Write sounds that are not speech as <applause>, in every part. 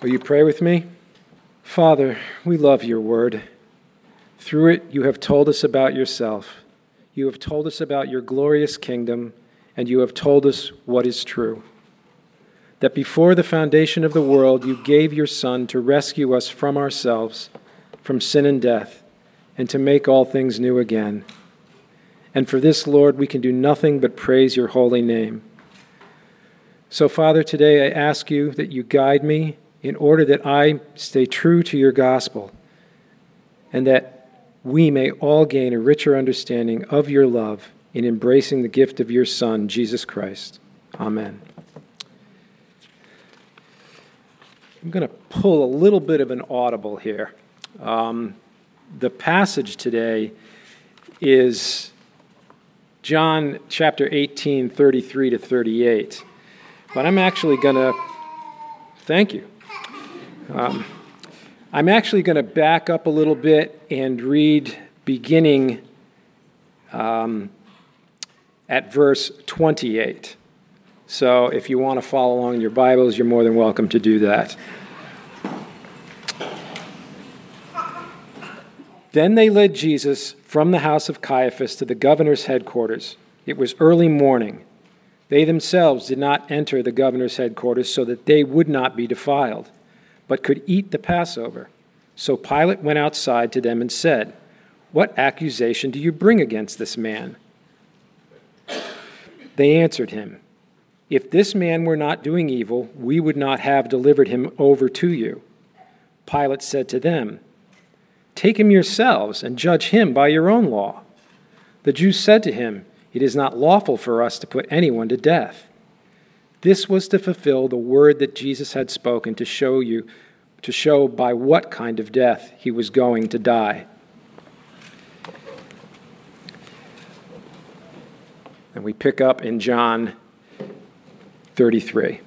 Will you pray with me? Father, we love your word. Through it, you have told us about yourself. You have told us about your glorious kingdom, and you have told us what is true. That before the foundation of the world, you gave your Son to rescue us from ourselves, from sin and death, and to make all things new again. And for this, Lord, we can do nothing but praise your holy name. So, Father, today I ask you that you guide me in order that I stay true to your gospel and that we may all gain a richer understanding of your love in embracing the gift of your Son, Jesus Christ. Amen. I'm going to pull a little bit of an audible here. Um, the passage today is John chapter 18, 33 to 38. But I'm actually going to, thank you. Um, I'm actually going to back up a little bit and read beginning um, at verse 28. So if you want to follow along in your Bibles, you're more than welcome to do that. Then they led Jesus from the house of Caiaphas to the governor's headquarters. It was early morning. They themselves did not enter the governor's headquarters so that they would not be defiled but could eat the Passover. So Pilate went outside to them and said, What accusation do you bring against this man? They answered him, If this man were not doing evil, we would not have delivered him over to you. Pilate said to them, Take him yourselves and judge him by your own law. The Jews said to him, It is not lawful for us to put anyone to death. This was to fulfill the word that Jesus had spoken to show you, to show by what kind of death he was going to die. And we pick up in John 33.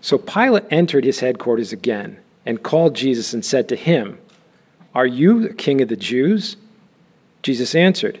So Pilate entered his headquarters again and called Jesus and said to him, Are you the king of the Jews? Jesus answered,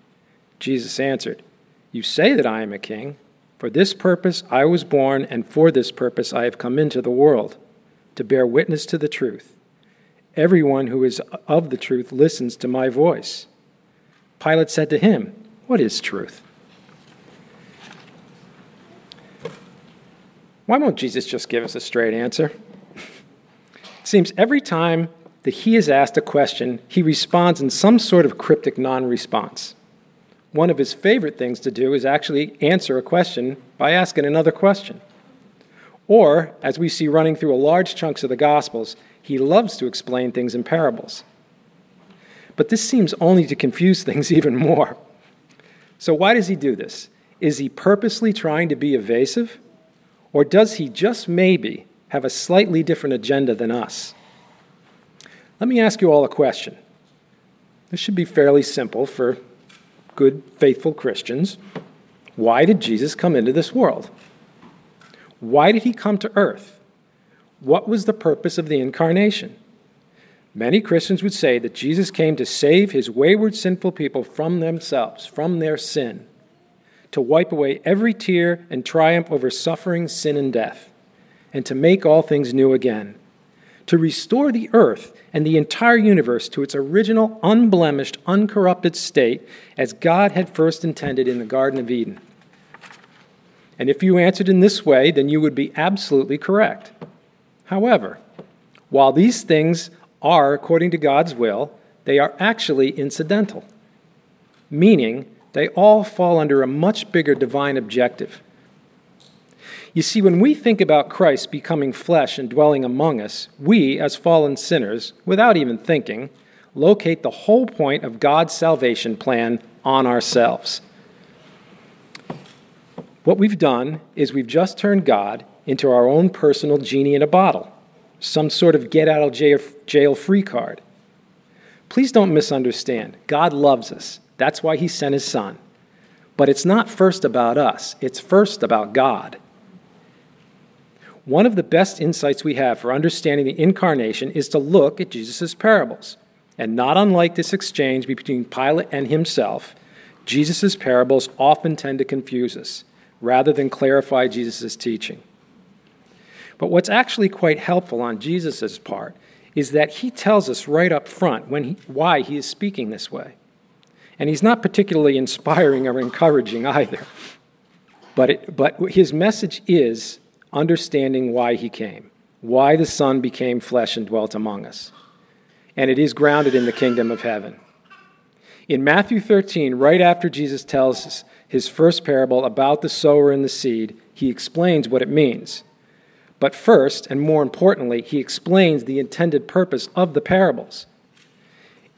Jesus answered, You say that I am a king. For this purpose I was born, and for this purpose I have come into the world, to bear witness to the truth. Everyone who is of the truth listens to my voice. Pilate said to him, What is truth? Why won't Jesus just give us a straight answer? It seems every time that he is asked a question, he responds in some sort of cryptic non response one of his favorite things to do is actually answer a question by asking another question. Or, as we see running through a large chunks of the Gospels, he loves to explain things in parables. But this seems only to confuse <laughs> things even more. So, why does he do this? Is he purposely trying to be evasive? Or does he just maybe have a slightly different agenda than us? Let me ask you all a question. This should be fairly simple for good, faithful Christians, why did Jesus come into this world? Why did he come to earth? What was the purpose of the incarnation? Many Christians would say that Jesus came to save his wayward, sinful people from themselves, from their sin, to wipe away every tear and triumph over suffering, sin, and death, and to make all things new again to restore the earth and the entire universe to its original, unblemished, uncorrupted state as God had first intended in the Garden of Eden. And if you answered in this way, then you would be absolutely correct. However, while these things are according to God's will, they are actually incidental, meaning they all fall under a much bigger divine objective. You see, when we think about Christ becoming flesh and dwelling among us, we, as fallen sinners, without even thinking, locate the whole point of God's salvation plan on ourselves. What we've done is we've just turned God into our own personal genie in a bottle, some sort of get out of jail free card. Please don't misunderstand. God loves us. That's why He sent His Son. But it's not first about us, it's first about God. One of the best insights we have for understanding the incarnation is to look at Jesus' parables. And not unlike this exchange between Pilate and himself, Jesus' parables often tend to confuse us rather than clarify Jesus' teaching. But what's actually quite helpful on Jesus' part is that he tells us right up front when he, why he is speaking this way. And he's not particularly inspiring or encouraging either. But, it, but his message is understanding why he came, why the Son became flesh and dwelt among us. And it is grounded in the kingdom of heaven. In Matthew 13, right after Jesus tells us his first parable about the sower and the seed, he explains what it means. But first, and more importantly, he explains the intended purpose of the parables.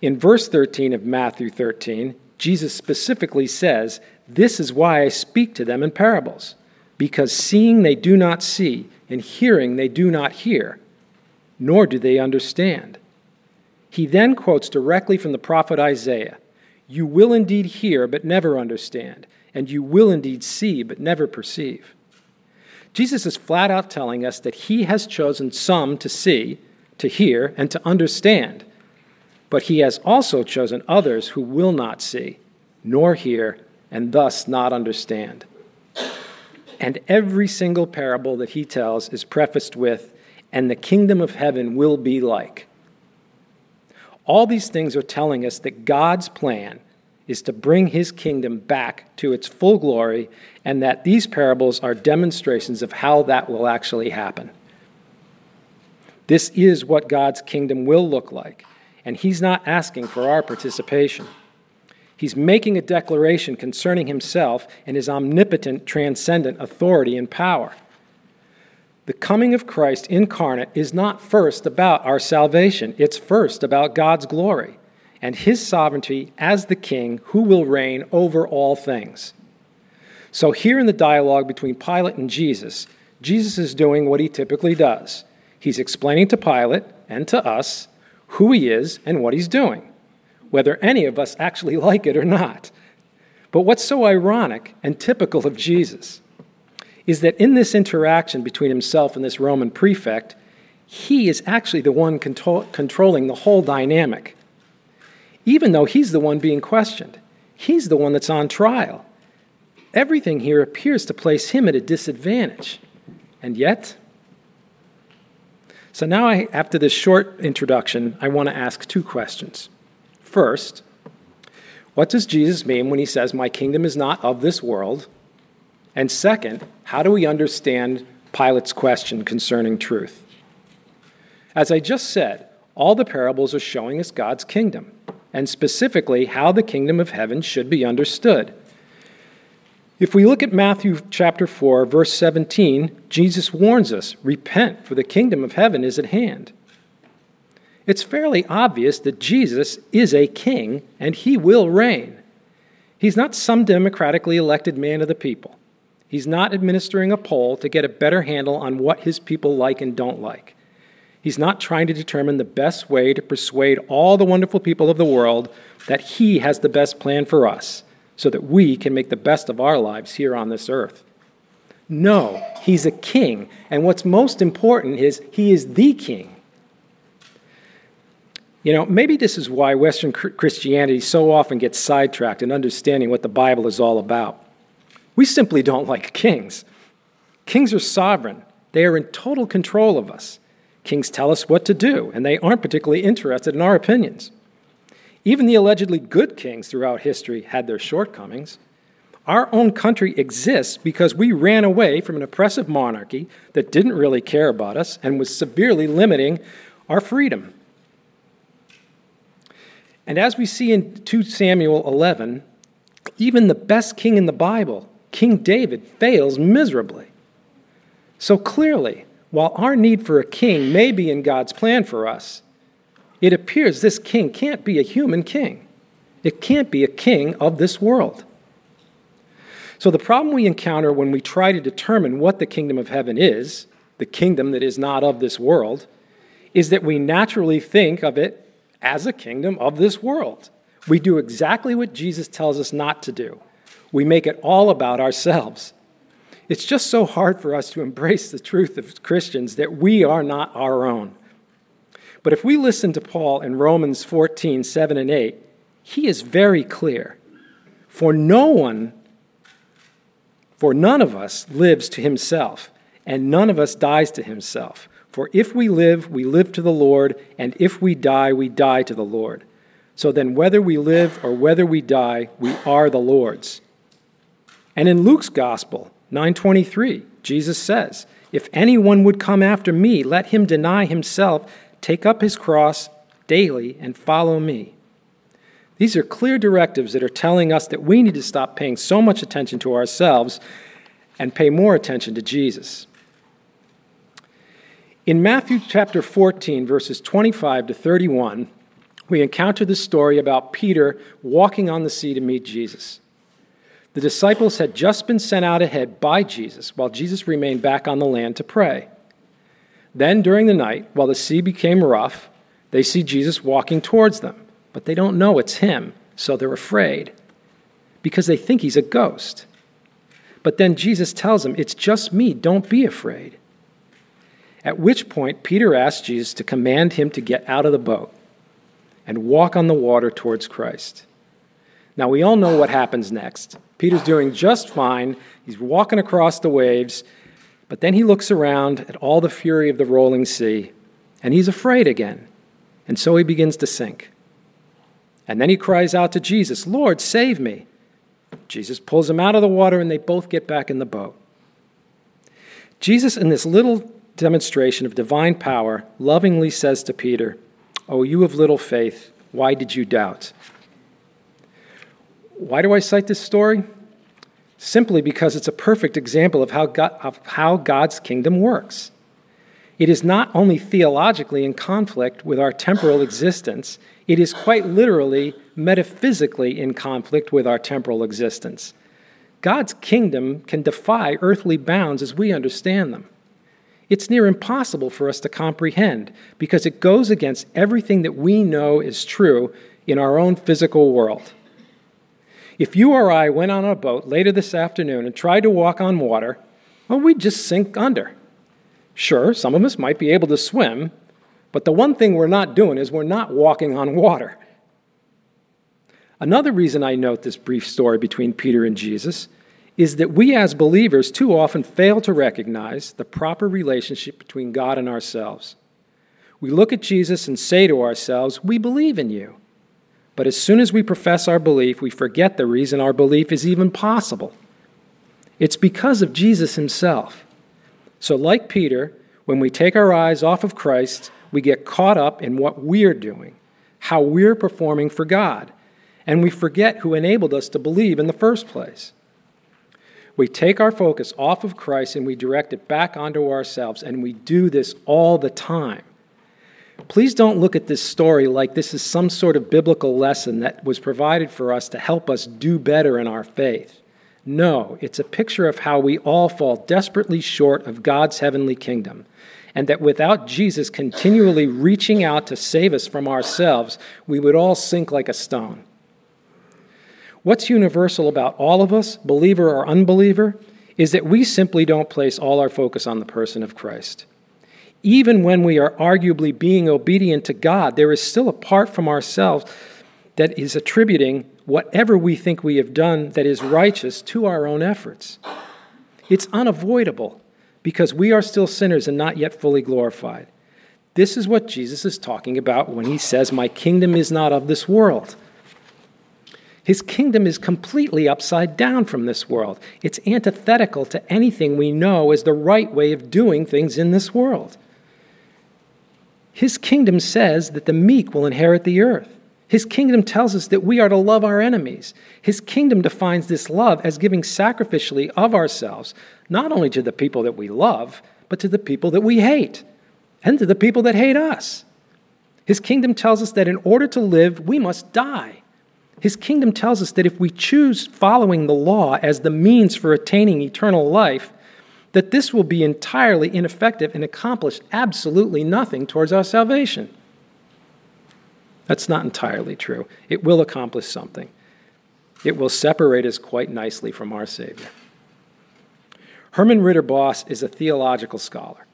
In verse 13 of Matthew 13, Jesus specifically says, This is why I speak to them in parables, because seeing they do not see, and hearing they do not hear, nor do they understand. He then quotes directly from the prophet Isaiah You will indeed hear, but never understand, and you will indeed see, but never perceive. Jesus is flat out telling us that he has chosen some to see, to hear, and to understand but he has also chosen others who will not see, nor hear, and thus not understand. And every single parable that he tells is prefaced with, and the kingdom of heaven will be like. All these things are telling us that God's plan is to bring his kingdom back to its full glory, and that these parables are demonstrations of how that will actually happen. This is what God's kingdom will look like and he's not asking for our participation. He's making a declaration concerning himself and his omnipotent, transcendent authority and power. The coming of Christ incarnate is not first about our salvation, it's first about God's glory and his sovereignty as the king who will reign over all things. So, here in the dialogue between Pilate and Jesus, Jesus is doing what he typically does. He's explaining to Pilate and to us who he is and what he's doing, whether any of us actually <laughs> like it or not. But what's so ironic and typical of Jesus is that in this interaction between himself and this Roman prefect, he is actually the one control- controlling the whole dynamic. Even though he's the one being questioned, he's the one that's on trial. Everything here appears to place him at a disadvantage. And yet, so now, I, after this short introduction, I want to ask two questions. First, what does Jesus mean when he says, My kingdom is not of this world? And second, how do we understand Pilate's question concerning truth? As I just said, all the parables are showing us God's kingdom, and specifically how the kingdom of heaven should be understood. If we look at Matthew chapter 4, verse 17, Jesus warns us repent, for the kingdom of heaven is at hand. It's fairly obvious that Jesus is a king and he will reign. He's not some democratically elected man of the people. He's not administering a poll to get a better handle on what his people like and don't like. He's not trying to determine the best way to persuade all the wonderful people of the world that he has the best plan for us so that we can make the best of our lives here on this earth. No, he's a king. And what's most important is he is the king. You know, maybe this is why Western Christianity so often gets sidetracked in understanding what the Bible is all about. We simply don't like kings. Kings are sovereign, they are in total control of us. Kings tell us what to do, and they aren't particularly interested in our opinions. Even the allegedly good kings throughout history had their shortcomings. Our own country exists because we ran away from an oppressive monarchy that didn't really care about us and was severely limiting our freedom. And as we see in 2 Samuel 11, even the best king in the Bible, King David, fails miserably. So clearly, while our need for a king may be in God's plan for us, it appears this king can't be a human king. It can't be a king of this world. So, the problem we encounter when we try to determine what the kingdom of heaven is, the kingdom that is not of this world, is that we naturally think of it as a kingdom of this world. We do exactly what Jesus tells us not to do. We make it all about ourselves. It's just so hard for us to embrace the truth of Christians that we are not our own. But if we listen to Paul in Romans 14, 7 and 8, he is very clear. For no one, for none of us lives to himself, and none of us dies to himself. For if we live, we live to the Lord, and if we die, we die to the Lord. So then, whether we live or whether we die, we are the Lord's. And in Luke's Gospel, 923, Jesus says, If anyone would come after me, let him deny himself, take up his cross daily, and follow me. These are clear directives that are telling us that we need to stop paying so much attention to ourselves and pay more attention to Jesus. In Matthew chapter 14, verses 25 to 31, we encounter the story about Peter walking on the sea to meet Jesus. The disciples had just been sent out ahead by Jesus while Jesus remained back on the land to pray. Then, during the night, while the sea became rough, they see Jesus walking towards them, but they don't know it's him, so they're afraid because they think he's a ghost. But then Jesus tells them, It's just me, don't be afraid. At which point, Peter asked Jesus to command him to get out of the boat and walk on the water towards Christ. Now, we all know what happens next. Peter's doing just fine. He's walking across the waves, but then he looks around at all the fury of the rolling sea, and he's afraid again. And so he begins to sink. And then he cries out to Jesus, Lord, save me. Jesus pulls him out of the water, and they both get back in the boat. Jesus, in this little demonstration of divine power, lovingly says to Peter, Oh, you of little faith, why did you doubt? Why do I cite this story? Simply because it's a perfect example of how, God, of how God's kingdom works. It is not only theologically in conflict with our temporal existence, it is quite literally, metaphysically in conflict with our temporal existence. God's kingdom can defy earthly bounds as we understand them. It's near impossible for us to comprehend because it goes against everything that we know is true in our own physical world. If you or I went on a boat later this afternoon and tried to walk on water, well, we'd just sink under. Sure, some of us might be able to swim, but the one thing we're not doing is we're not walking on water. Another reason I note this brief story between Peter and Jesus is that we as believers too often fail to recognize the proper relationship between God and ourselves. We look at Jesus and say to ourselves, We believe in you. But as soon as we profess our belief, we forget the reason our belief is even possible. It's because of Jesus himself. So, like Peter, when we take our eyes off of Christ, we get caught up in what we're doing, how we're performing for God, and we forget who enabled us to believe in the first place. We take our focus off of Christ and we direct it back onto ourselves, and we do this all the time. Please don't look at this story like this is some sort of biblical lesson that was provided for us to help us do better in our faith. No, it's a picture of how we all fall desperately short of God's heavenly kingdom, and that without Jesus continually reaching out to save us from ourselves, we would all sink like a stone. What's universal about all of us, believer or unbeliever, is that we simply don't place all our focus on the person of Christ. Even when we are arguably being obedient to God, there is still a part from ourselves that is attributing whatever we think we have done that is righteous to our own efforts. It's unavoidable because we are still sinners and not yet fully glorified. This is what Jesus is talking about when he says, My kingdom is not of this world. His kingdom is completely upside down from this world. It's antithetical to anything we know as the right way of doing things in this world. His kingdom says that the meek will inherit the earth. His kingdom tells us that we are to love our enemies. His kingdom defines this love as giving sacrificially of ourselves, not only to the people that we love, but to the people that we hate, and to the people that hate us. His kingdom tells us that in order to live, we must die. His kingdom tells us that if we choose following the law as the means for attaining eternal life, that this will be entirely ineffective and accomplish absolutely nothing towards our salvation. That's not entirely true. It will accomplish something. It will separate us quite nicely from our Savior. Herman Ridderbos is a theological scholar,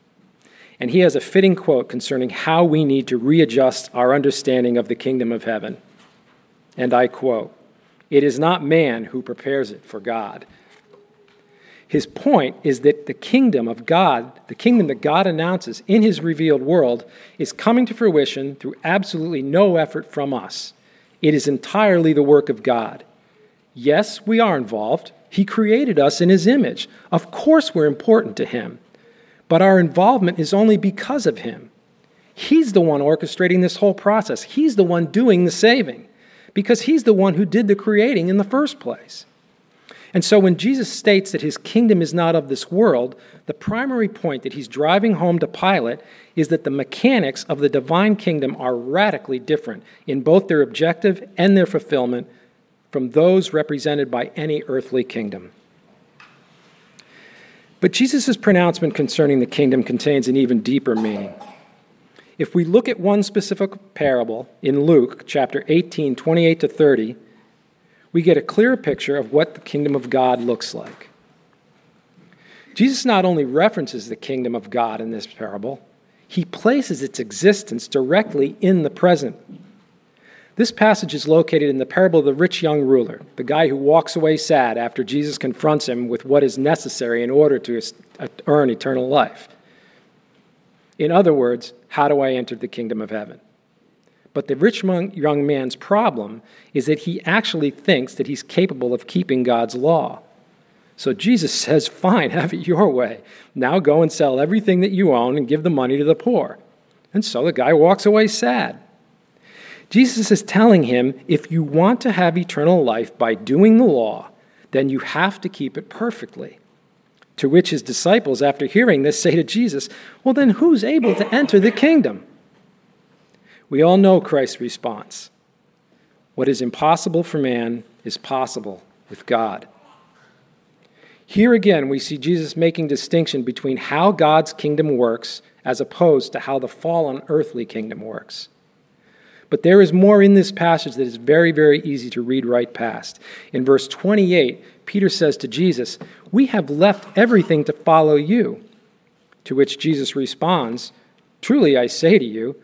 and he has a fitting quote concerning how we need to readjust our understanding of the kingdom of heaven. And I quote It is not man who prepares it for God. His point is that the kingdom of God, the kingdom that God announces in his revealed world, is coming to fruition through absolutely no effort from us. It is entirely the work of God. Yes, we are involved. He created us in his image. Of course, we're important to him. But our involvement is only because of him. He's the one orchestrating this whole process, he's the one doing the saving because he's the one who did the creating in the first place. And so when Jesus states that his kingdom is not of this world, the primary point that he's driving home to Pilate is that the mechanics of the divine kingdom are radically different in both their objective and their fulfillment from those represented by any earthly kingdom. But Jesus' pronouncement concerning the kingdom contains an even deeper meaning. If we look at one specific parable in Luke chapter 18, 28 to 30, we get a clear picture of what the kingdom of God looks like. Jesus not only references the kingdom of God in this parable, he places its existence directly in the present. This passage is located in the parable of the rich young ruler, the guy who walks away sad after Jesus confronts him with what is necessary in order to uh, earn eternal life. In other words, how do I enter the kingdom of heaven? But the rich young man's problem is that he actually thinks that he's capable of keeping God's law. So Jesus <laughs> says, Fine, <laughs> have it your way. Now go and sell everything that you own and give the money to the poor. And so the guy walks away sad. Jesus is telling him if you want to have eternal life by doing the law, then you have to keep it perfectly. To which his disciples, after hearing this, say to Jesus, Well, then who's able to enter the kingdom? We all know Christ's response What is impossible for man is possible with God. Here again, we see Jesus making distinction between how God's kingdom works as opposed to how the fallen earthly kingdom works. But there is more in this passage that is very, very easy to read right past. In verse 28, Peter says to Jesus, We have left everything to follow you. To which Jesus responds, Truly I say to you,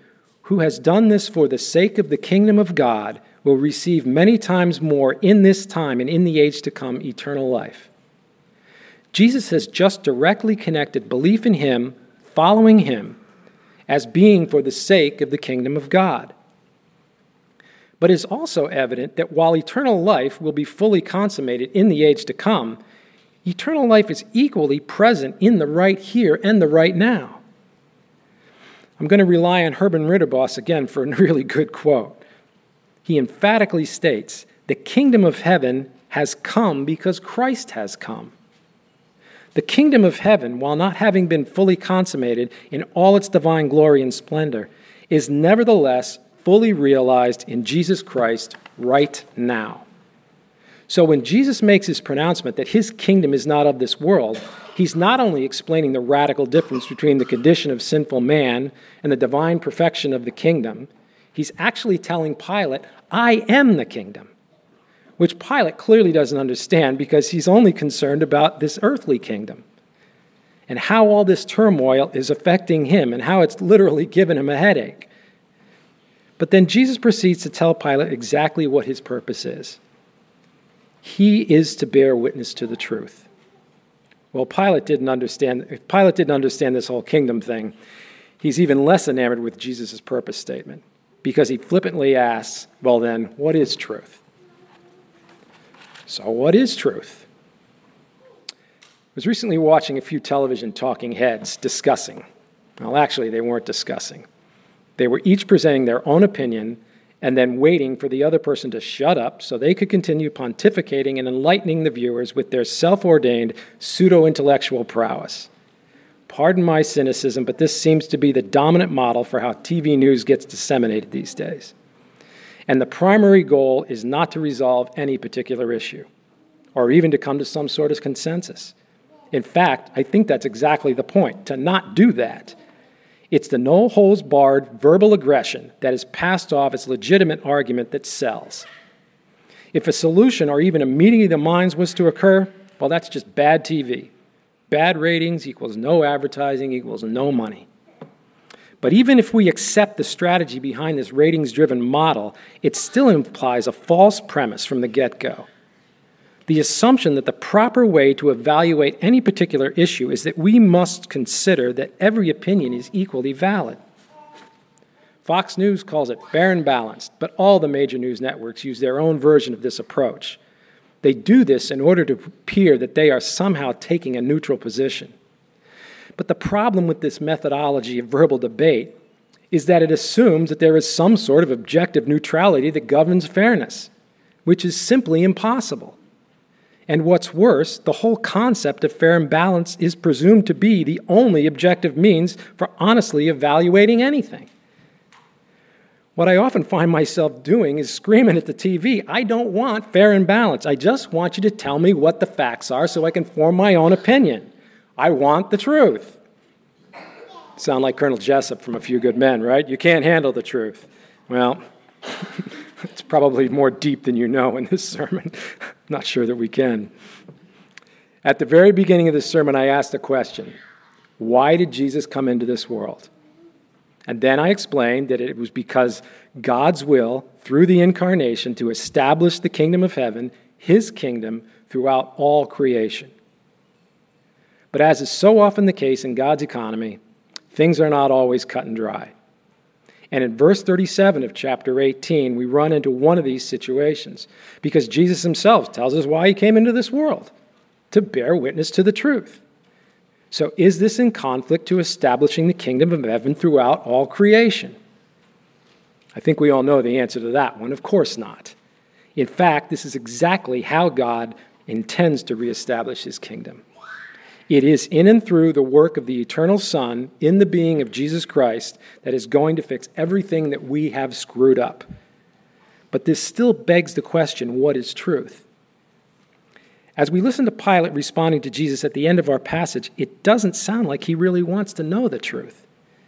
who has done this for the sake of the kingdom of God will receive many times more in this time and in the age to come eternal life. Jesus has just directly connected belief in Him, following Him, as being for the sake of the kingdom of God. But it is also evident that while eternal life will be fully consummated in the age to come, eternal life is equally present in the right here and the right now. I'm going to rely on Herman Ridderbos again for a <laughs> really good quote. He emphatically states, The kingdom of heaven has come because Christ has come. The kingdom of heaven, while not having been fully consummated in all its divine glory and splendor, is nevertheless fully realized in Jesus Christ right now. So when Jesus makes his pronouncement that his kingdom is not of this world, he's not only explaining the radical difference between the condition of sinful man and the divine perfection of the kingdom, he's actually telling Pilate, I am the kingdom. Which Pilate clearly doesn't understand because he's only concerned about this earthly kingdom and how all this turmoil is affecting him and how it's literally given him a headache. But then Jesus proceeds to tell Pilate exactly what his purpose is. He is to bear witness to the truth. Well, Pilate didn't understand, if Pilate didn't understand this whole kingdom thing, he's even less enamored with Jesus' purpose statement because he flippantly asks, well, then, what is truth? So, what is truth? I was recently watching a few television talking heads discussing. Well, actually, they weren't discussing. They were each presenting their own opinion and then waiting for the other person to shut up so they could continue pontificating and enlightening the viewers with their self ordained pseudo intellectual prowess. Pardon my cynicism, but this seems to be the dominant model for how TV news gets disseminated these days. And the primary goal is not to resolve any particular issue or even to come to some sort of consensus. In fact, I think that's exactly the point to not do that. It's the no holds barred verbal aggression that is passed off as legitimate argument that sells. If a solution or even a meeting of the minds was to occur, well, that's just bad TV. Bad ratings equals no advertising equals no money. But even if we accept the strategy behind this ratings driven model, it still implies a false premise from the get go. The assumption that the proper way to evaluate any particular issue is that we must consider that every opinion is equally valid. Fox News calls it fair and balanced, but all the major news networks use their own version of this approach. They do this in order to appear that they are somehow taking a neutral position. But the problem with this methodology of verbal debate is that it assumes that there is some sort of objective neutrality that governs fairness, which is simply impossible. And what's worse, the whole concept of fair and balanced is presumed to be the only objective means for honestly evaluating anything. What I often find myself doing is screaming at the TV, I don't want fair and balanced. I just want you to tell me what the facts are so I can form my own opinion. I want the truth. Sound like Colonel Jessep from A Few Good Men, right? You can't handle the truth. Well, <laughs> <laughs> it's probably more deep than you know in this <laughs> sermon. Not sure that we can. At the very beginning of this sermon, I asked a question Why did Jesus come into this world? And then I explained that it was because God's will, through the incarnation, to establish the kingdom of heaven, his kingdom, throughout all creation. But as is so often the case in God's economy, things are not always cut and dry. And in verse 37 of chapter 18, we run into one of these situations because Jesus himself tells us why he came into this world to bear witness to the truth. So, is this in conflict to establishing the kingdom of heaven throughout all creation? I think we all know the answer to that one. Of course not. In fact, this is exactly how God intends to reestablish his kingdom. It is in and through the work of the eternal Son in the being of Jesus Christ that is going to fix everything that we have screwed up. But this still begs the question what is truth? As we listen to Pilate responding to Jesus at the end of our passage, it doesn't sound like he really wants to know the truth.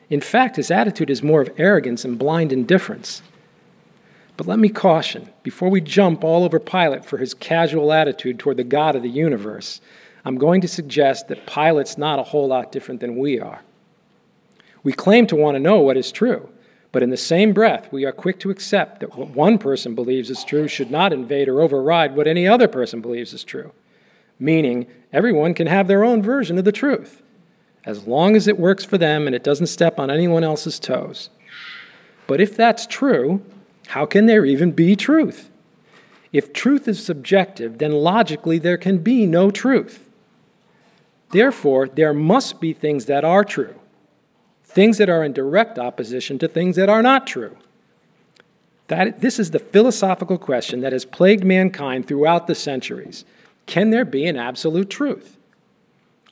In fact, his attitude is more of arrogance and blind indifference. But let me caution before we jump all over Pilate for his casual attitude toward the God of the universe I'm going to suggest that Pilate's not a whole lot different than we are. We claim to want to know what is true, but in the same breath, we are quick to accept that what one person believes is true should not invade or override what any other person believes is true. Meaning, everyone can have their own version of the truth, as long as it works for them and it doesn't step on anyone else's toes. But if that's true, how can there even be truth? If truth is subjective, then logically there can be no truth. Therefore, there must be things that are true, things that are in direct opposition to things that are not true. That, this is the philosophical question that has plagued mankind throughout the centuries. Can there be an absolute truth?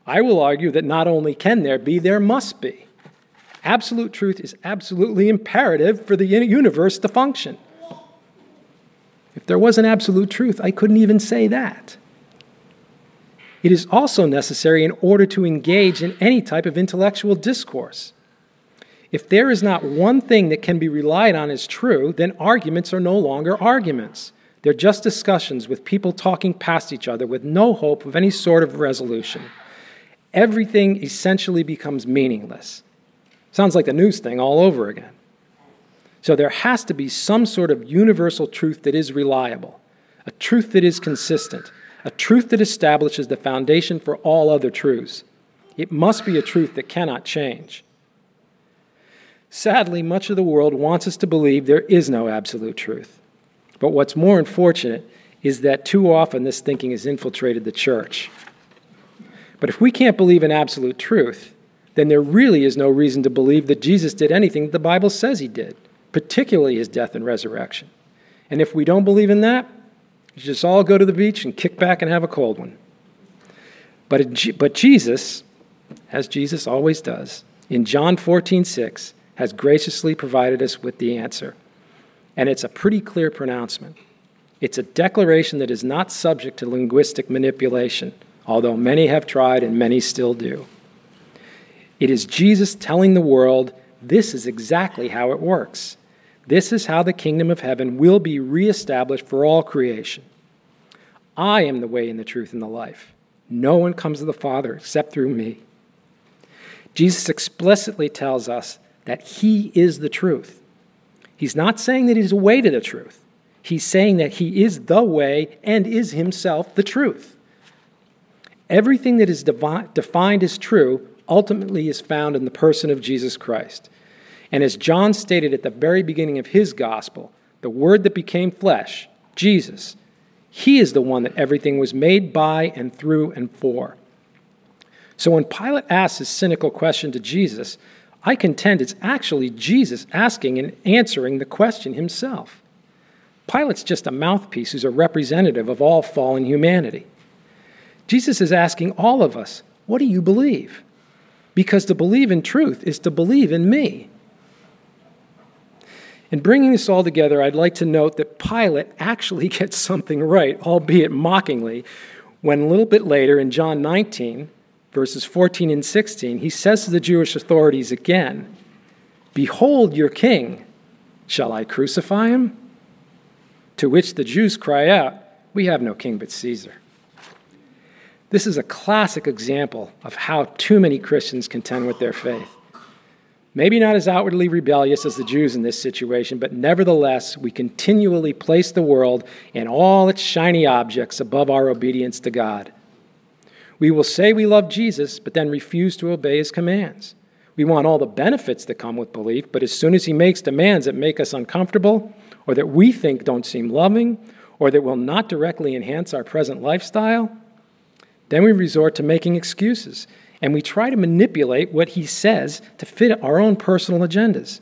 I will argue that not only can there be, there must be. Absolute truth is absolutely imperative for the universe to function. If there was an absolute truth, I couldn't even say that. It is also necessary in order to engage in any type of intellectual discourse. If there is not one thing that can be relied on as true, then arguments are no longer arguments. They're just discussions with people talking past each other with no hope of any sort of resolution. Everything essentially becomes meaningless. Sounds like the news thing all over again. So there has to be some sort of universal truth that is reliable, a truth that is consistent, a truth that establishes the foundation for all other truths. It must be a truth that cannot change. Sadly, much of the world wants us to believe there is no absolute truth. But what's more unfortunate is that too often this thinking has infiltrated the church. But if we can't believe in absolute truth, then there really is no reason to believe that Jesus did anything that the Bible says he did, particularly his death and resurrection. And if we don't believe in that, you just all go to the beach and kick back and have a cold one. But, but Jesus, as Jesus always does, in John 14, 6, has graciously provided us with the answer. and it's a pretty clear pronouncement. It's a declaration that is not subject to linguistic manipulation, although many have tried and many still do. It is Jesus telling the world this is exactly how it works. This is how the kingdom of heaven will be reestablished for all creation. I am the way and the truth and the life. No one comes to the Father except through me. Jesus explicitly tells us that He is the truth. He's not saying that He's a way to the truth. He's saying that He is the way and is Himself the truth. Everything that is defined as true ultimately is found in the person of Jesus Christ. And as John stated at the very beginning of his gospel, the Word that became flesh, Jesus, he is the one that everything was made by and through and for. So when Pilate asks his cynical question to Jesus, I contend it's actually Jesus asking and answering the question himself. Pilate's just a mouthpiece who's a representative of all fallen humanity. Jesus is asking all of us, What do you believe? Because to believe in truth is to believe in me. In bringing this all together, I'd like to note that Pilate actually <laughs> gets something right, albeit mockingly, when a little bit later in John 19, verses 14 and 16, he says to the Jewish authorities again, Behold your king. Shall I crucify him? To which the Jews cry out, We have no king but Caesar. This is a classic example of how too many Christians contend with their faith. Maybe not as outwardly rebellious as the Jews in this situation, but nevertheless, we continually place the world and all its shiny objects above our obedience to God. We will say we love Jesus, but then refuse to obey his commands. We want all the benefits that come with belief, but as soon as he makes demands that make us uncomfortable, or that we think don't seem loving, or that will not directly enhance our present lifestyle, then we resort to making excuses and we try to manipulate what he says to fit our own personal agendas.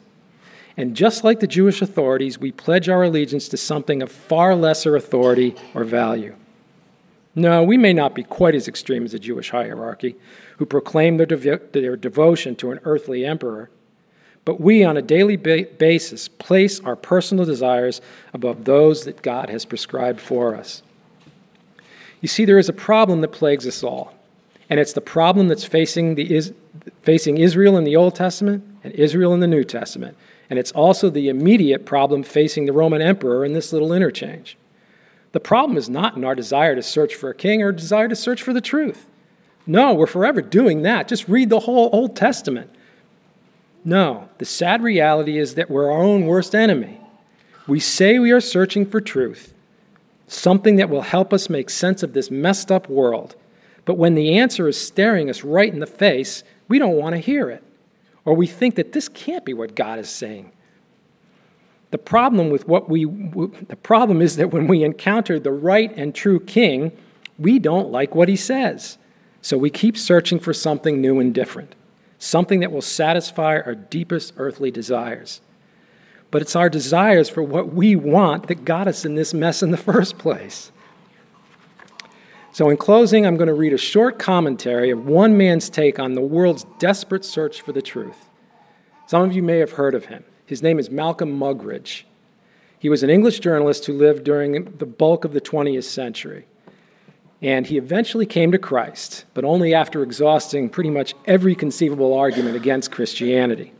And just like the Jewish authorities, we pledge our allegiance to something of far lesser authority or value. No, we may not be quite as extreme as the Jewish hierarchy, who proclaim their, devo- their devotion to an earthly emperor, but we, on a daily ba- basis, place our personal desires above those that God has prescribed for us. You see, there is a problem that plagues us all, and it's the problem that's facing, the, is, facing Israel in the Old Testament and Israel in the New Testament. And it's also the immediate problem facing the Roman emperor in this little interchange. The problem is not in our desire to search for a king or desire to search for the truth. No, we're forever doing that. Just read the whole Old Testament. No, the sad reality is that we're our own worst enemy. We say we are searching for truth, something that will help us make sense of this messed up world. But when the answer is staring us right in the face, we don't want to hear it. Or we think that this can't be what God is saying. The problem with what we the problem is that when we encounter the right and true king, we don't like what he says. So we keep searching for something new and different, something that will satisfy our deepest earthly desires but it's our desires for what we want that got us in this mess in the <laughs> first place. So, in closing, I'm going to read a short commentary of one man's take on the world's desperate search for the truth. Some of you may have heard of him. His name is Malcolm Muggeridge. He was an English journalist who lived during the bulk of the 20th century. And he eventually came to Christ, but only after exhausting pretty much every conceivable argument against Christianity.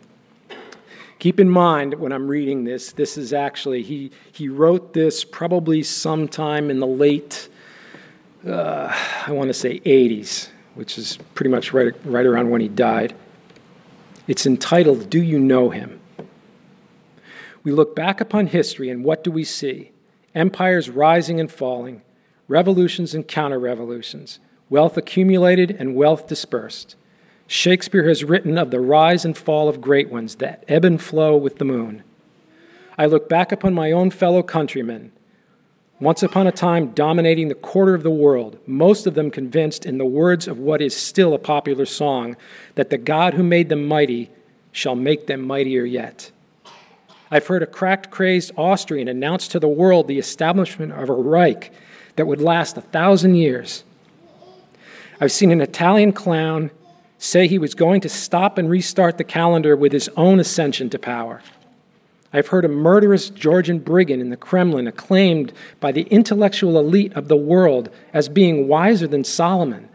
Keep in mind when I'm reading this, this is actually, he, he wrote this probably sometime in the late, uh, I want to say 80s, which is pretty much right, right around when he died. It's entitled, Do You Know Him? We look back upon history and what do we see? Empires rising and falling, revolutions and counter revolutions, wealth accumulated and wealth dispersed. Shakespeare has written of the rise and fall of great ones that ebb and flow with the moon. I look back upon my own fellow countrymen, once upon a time dominating the quarter of the world, most of them convinced in the words of what is still a popular song that the God who made them mighty shall make them mightier yet. I've heard a cracked, crazed Austrian announce to the world the establishment of a Reich that would last a thousand years. I've seen an Italian clown say he was going to stop and restart the calendar with his own ascension to power. I've heard a murderous Georgian brigand in the Kremlin acclaimed by the intellectual elite of the world as being wiser than Solomon,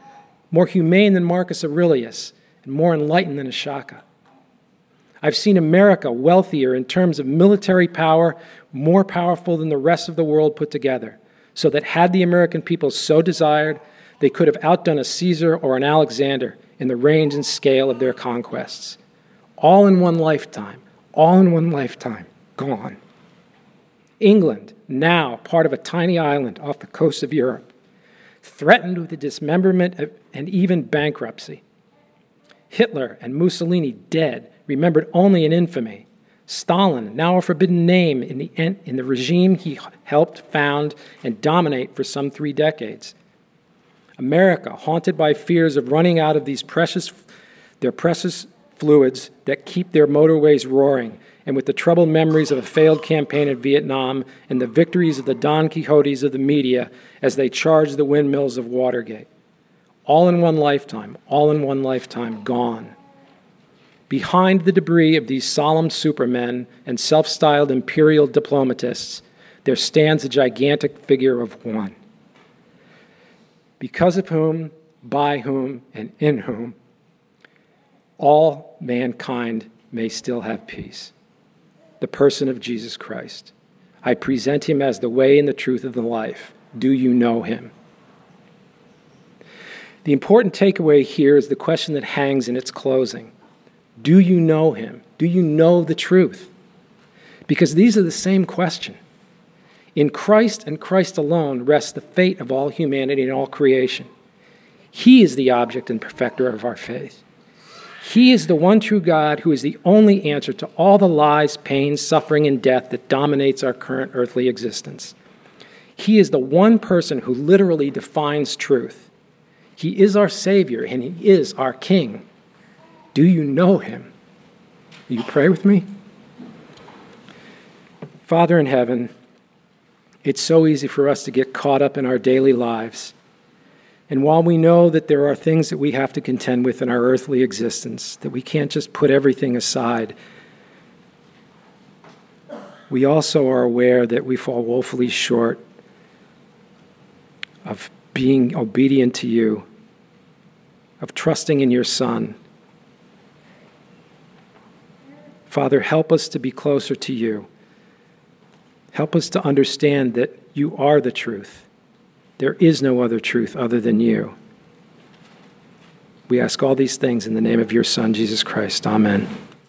more humane than Marcus Aurelius, and more enlightened than Ashoka. I've seen America wealthier in terms of military power, more powerful than the rest of the world put together, so that had the American people so desired, they could have outdone a Caesar or an Alexander in the range and scale of their conquests. All in one lifetime, all in one lifetime, gone. England, now part of a tiny island off the coast of Europe, threatened with the dismemberment and even bankruptcy. Hitler and Mussolini dead, remembered only in infamy. Stalin, now a forbidden name in the, in the regime he helped found and dominate for some three decades. America, haunted by fears of running out of these precious, their precious fluids that keep their motorways roaring, and with the troubled memories of a failed campaign in Vietnam and the victories of the Don Quixotes of the media as they charged the windmills of Watergate. All in one lifetime, all in one lifetime, gone. Behind the debris of these solemn supermen and self styled imperial diplomatists, there stands a gigantic figure of one. Because of whom, by whom, and in whom all mankind may still have peace. The person of Jesus Christ. I present him as the way and the truth of the life. Do you know him? The important takeaway here is the question that hangs in its closing Do you know him? Do you know the truth? Because these are the same question. In Christ and Christ alone rests the fate of all humanity and all creation. He is the object and perfecter of our faith. He is the one true God who is the only answer to all the lies, pain, suffering, and death that dominates our current earthly existence. He is the one person who literally defines truth. He is our Savior and He is our King. Do you know Him? Will you pray with me? Father in heaven, it's so easy for us to get caught up in our daily lives and while we know that there are things that we have to contend with in our earthly existence, that we can't just put everything aside, we also are aware that we fall woefully short of being obedient to you, of trusting in your Son. Father, help us to be closer to you. Help us to understand that you are the truth there is no other truth other than you. We ask all these things in the name of your Son, Jesus Christ. Amen.